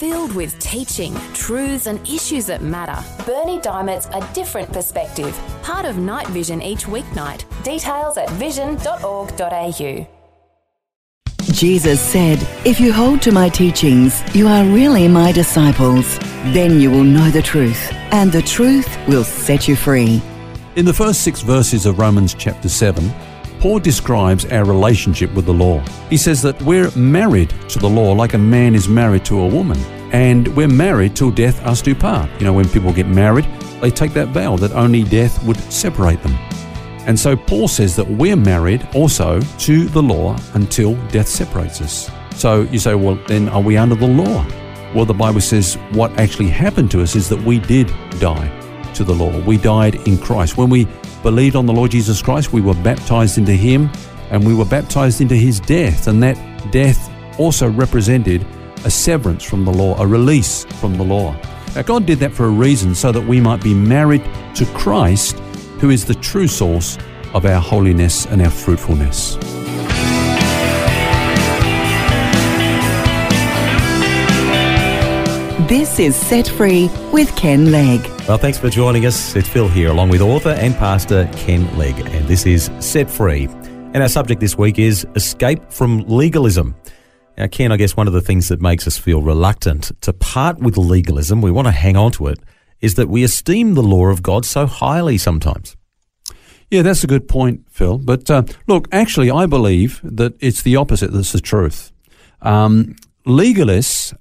Filled with teaching, truths, and issues that matter. Bernie Diamond's A Different Perspective. Part of Night Vision each weeknight. Details at vision.org.au. Jesus said, If you hold to my teachings, you are really my disciples. Then you will know the truth, and the truth will set you free. In the first six verses of Romans chapter 7, Paul describes our relationship with the law. He says that we're married to the law like a man is married to a woman, and we're married till death us do part. You know, when people get married, they take that vow that only death would separate them. And so Paul says that we're married also to the law until death separates us. So you say, well, then are we under the law? Well, the Bible says what actually happened to us is that we did die to the law. We died in Christ. When we believed on the Lord Jesus Christ, we were baptized into Him and we were baptized into His death. And that death also represented a severance from the law, a release from the law. Now, God did that for a reason so that we might be married to Christ who is the true source of our holiness and our fruitfulness. This is Set Free with Ken Legg. Well, thanks for joining us. It's Phil here, along with author and pastor Ken Legg, and this is Set Free. And our subject this week is escape from legalism. Now, Ken, I guess one of the things that makes us feel reluctant to part with legalism, we want to hang on to it, is that we esteem the law of God so highly sometimes. Yeah, that's a good point, Phil. But uh, look, actually, I believe that it's the opposite that's the truth. Um, legalists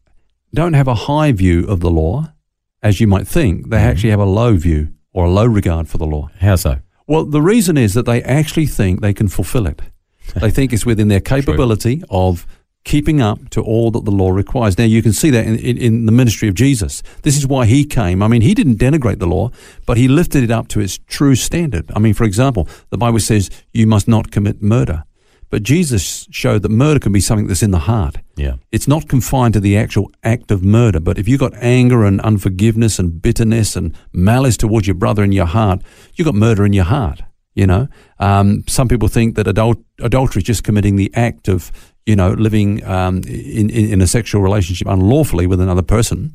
don't have a high view of the law, as you might think. They mm-hmm. actually have a low view or a low regard for the law. How so? Well, the reason is that they actually think they can fulfill it. they think it's within their capability of keeping up to all that the law requires. Now, you can see that in, in, in, the ministry of Jesus. This is why he came. I mean, he didn't denigrate the law, but he lifted it up to its true standard. I mean, for example, the Bible says you must not commit murder. But Jesus showed that murder can be something that's in the heart. Yeah. It's not confined to the actual act of murder, but if you've got anger and unforgiveness and bitterness and malice towards your brother in your heart, you've got murder in your heart. You know, um, some people think that adult, adultery is just committing the act of you know, living um, in, in, in, a sexual relationship unlawfully with another person.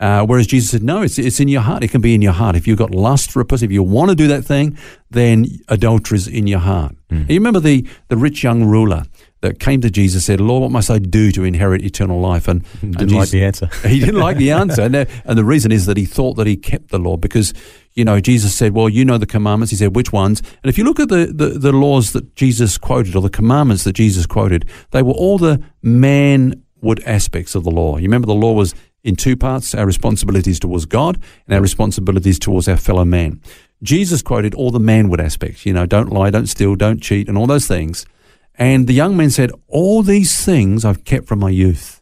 Uh, whereas Jesus said, no, it's, it's in your heart. It can be in your heart. If you've got lust for a person, if you want to do that thing, then adultery is in your heart. Mm. You remember the, the rich young ruler that came to Jesus said, Lord, what must I do to inherit eternal life? And didn't and Jesus, like the answer. he didn't like the answer. And, uh, and the reason is that he thought that he kept the law because you know, Jesus said, well, you know the commandments. He said, which ones? And if you look at the, the, the, laws that Jesus quoted or the commandments that Jesus quoted, they were all the manward aspects of the law. You remember the law was in two parts, our responsibilities towards God and our responsibilities towards our fellow man. Jesus quoted all the manward aspects, you know, don't lie, don't steal, don't cheat, and all those things. And the young man said, all these things I've kept from my youth.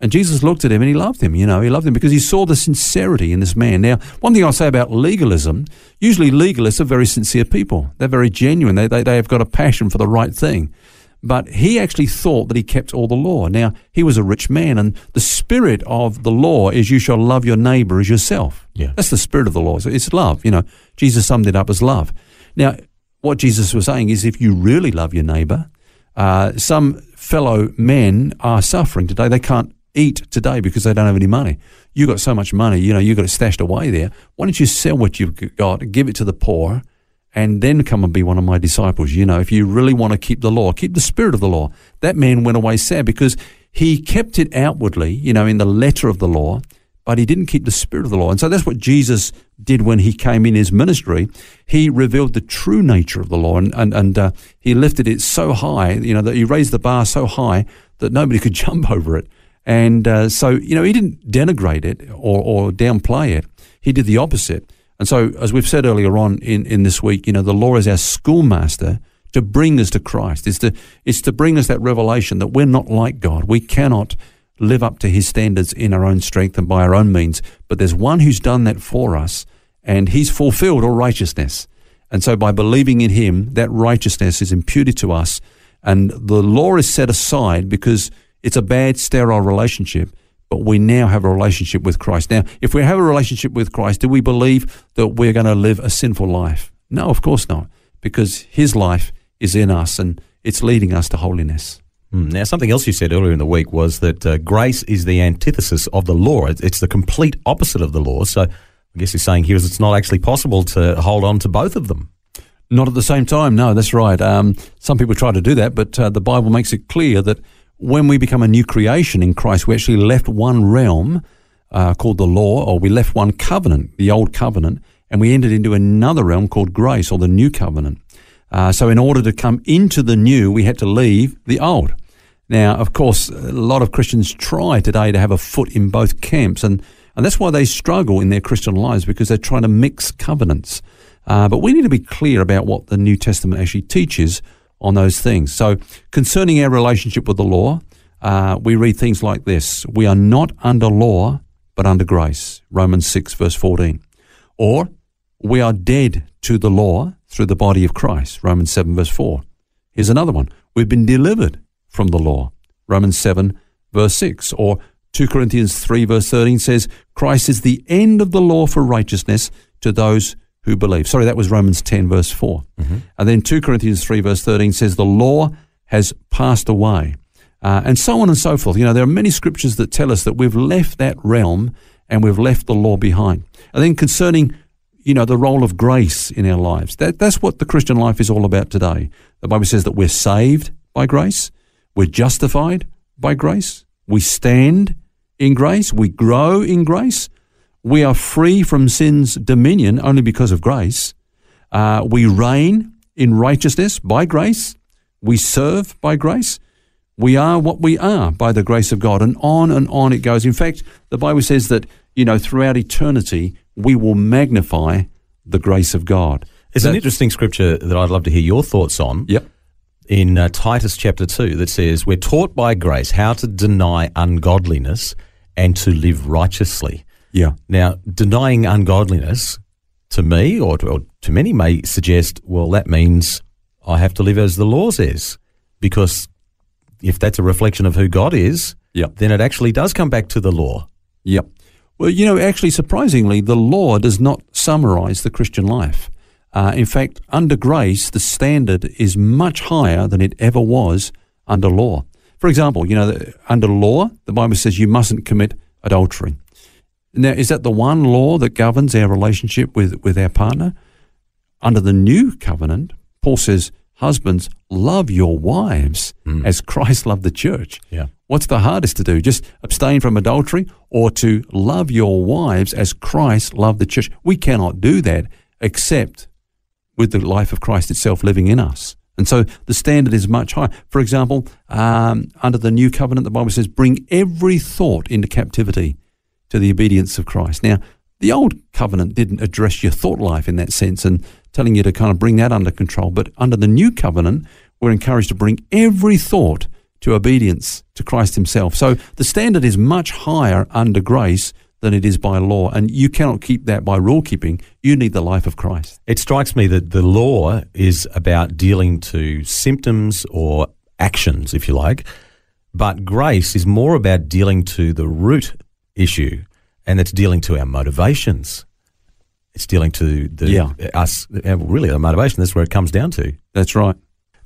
And Jesus looked at him and he loved him, you know, he loved him because he saw the sincerity in this man. Now, one thing I'll say about legalism, usually legalists are very sincere people. They're very genuine. They, they, they have got a passion for the right thing. But he actually thought that he kept all the law. Now, he was a rich man, and the spirit of the law is you shall love your neighbor as yourself. Yeah. That's the spirit of the law. So It's love. You know, Jesus summed it up as love. Now, what Jesus was saying is if you really love your neighbor, uh, some fellow men are suffering today. They can't eat today because they don't have any money. You got so much money, you know, you got it stashed away there. Why don't you sell what you've got, give it to the poor, and then come and be one of my disciples? You know, if you really want to keep the law, keep the spirit of the law. That man went away sad because he kept it outwardly, you know, in the letter of the law, but he didn't keep the spirit of the law. And so that's what Jesus did when he came in his ministry. He revealed the true nature of the law and, and, and uh, he lifted it so high, you know, that he raised the bar so high that nobody could jump over it. And uh, so, you know, he didn't denigrate it or, or downplay it. He did the opposite. And so, as we've said earlier on in, in this week, you know, the law is our schoolmaster to bring us to Christ. It's to, it's to bring us that revelation that we're not like God. We cannot live up to his standards in our own strength and by our own means. But there's one who's done that for us, and he's fulfilled all righteousness. And so, by believing in him, that righteousness is imputed to us. And the law is set aside because it's a bad, sterile relationship, but we now have a relationship with Christ. Now, if we have a relationship with Christ, do we believe that we're going to live a sinful life? No, of course not, because His life is in us and it's leading us to holiness. Hmm, Now, something else you said earlier in the week was that uh, grace is the antithesis of the law. It's, it's the complete opposite of the law. So, I guess you're saying here is it's not actually possible to hold on to both of them. Not at the same time. No, that's right. Um, some people try to do that, but uh, the Bible makes it clear that when we become a new creation in Christ, we actually left one realm uh, called the law, or we left one covenant, the old covenant, and we entered into another realm called grace, or the new covenant. Uh, so, in order to come into the new, we had to leave the old. Now, of course, a lot of Christians try today to have a foot in both camps, and, and that's why they struggle in their Christian lives because they're trying to mix covenants. Uh, but we need to be clear about what the New Testament actually teaches on those things. So, concerning our relationship with the law, uh, we read things like this We are not under law, but under grace. Romans 6, verse 14. Or, we are dead to the law through the body of Christ. Romans 7, verse 4. Here's another one. We've been delivered from the law. Romans 7, verse 6. Or 2 Corinthians 3, verse 13 says, Christ is the end of the law for righteousness to those who believe. Sorry, that was Romans 10, verse 4. And then 2 Corinthians 3, verse 13 says, The law has passed away. Uh, and so on and so forth. You know, there are many scriptures that tell us that we've left that realm and we've left the law behind. And then concerning, you know, the role of grace in our lives, that, that's what the Christian life is all about today. The Bible says that we're saved by grace, we're justified by grace, we stand in grace, we grow in grace, we are free from sin's dominion only because of grace, uh, we reign in righteousness by grace, we serve by grace. We are what we are by the grace of God, and on and on it goes. In fact, the Bible says that, you know, throughout eternity, we will magnify the grace of God. It's an interesting scripture that I'd love to hear your thoughts on. Yep. in uh, Titus chapter 2 that says, We're taught by grace how to deny ungodliness and to live righteously. Yeah. Now, denying ungodliness to me or to, or to many may suggest, well, that means I have to live as the law says. Because if that's a reflection of who God is, Yep. then it actually does come back to the law. Yep. Well, you know, actually, surprisingly, the law does not summarize the Christian life. Uh, in fact, under grace, the standard is much higher than it ever was under law. For example, you know, under law, the Bible says you mustn't commit adultery. Now, is that the one law that governs our relationship with, with our partner? Under the new covenant, Paul says, Husbands, love your wives as Christ loved the church. Yeah. What's the hardest to do? Just abstain from adultery or to love your wives as Christ loved the church? We cannot do that except with the life of Christ itself living in us. And so the standard is much higher. For example, um, under the new covenant, the Bible says, bring every thought into captivity to the obedience of Christ. Now, the old covenant didn't address your thought life in that sense and telling you to kind of bring that under control. But under the new covenant, we're encouraged to bring every thought to obedience to Christ Himself. So the standard is much higher under grace than it is by law. And you cannot keep that by rule keeping. You need the life of Christ. It strikes me that the law is about dealing to symptoms or actions, if you like, but grace is more about dealing to the root issue, and it's dealing to our motivations. It's dealing to the Yeah. us uh, really the motivation. That's where it comes down to. That's right.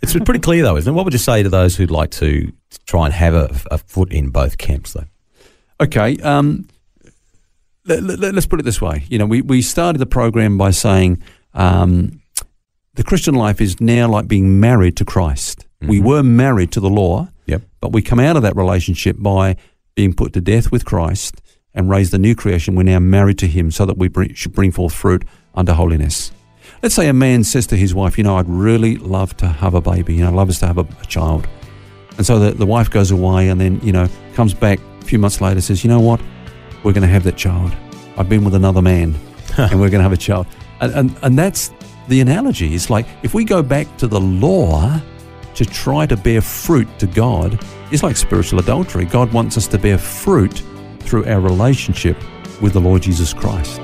It's pretty clear though, isn't it? What would you say to those who'd like to try and have a, a foot in both camps, though? Okay. Um, let, us put it this way. You know, we, we started the program by saying um, the Christian life is now like being married to Christ. We were married to the law, Yep. but we come out of that relationship by being put to death with Christ and raised the new creation. We're now married to Him so that we bring, should bring forth fruit unto holiness. Let's say a man says to his wife, You know, I'd really love to have a baby. You know, I'd love us to have a, a child. And so the, the wife goes away and then, you know, comes back a few months later, says, You know what? We're going to have that child. I've been with another man and we're going to have a child. And, and, and that's the analogy. It's like if we go back to the law to try to bear fruit to God, is like spiritual adultery. God wants us to bear fruit through our relationship with the Lord Jesus Christ.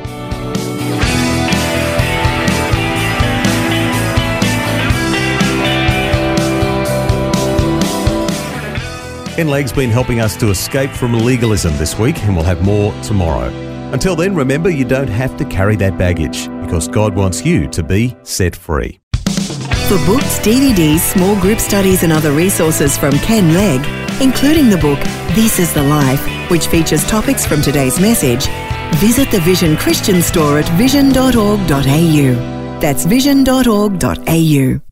Ken Legg's been helping us to escape from legalism this week, and we'll have more tomorrow. Until then, remember you don't have to carry that baggage because God wants you to be set free. For books, DVDs, small group studies, and other resources from Ken Legg, including the book This is the Life, which features topics from today's message, visit the Vision Christian store at vision.org.au. That's vision.org.au.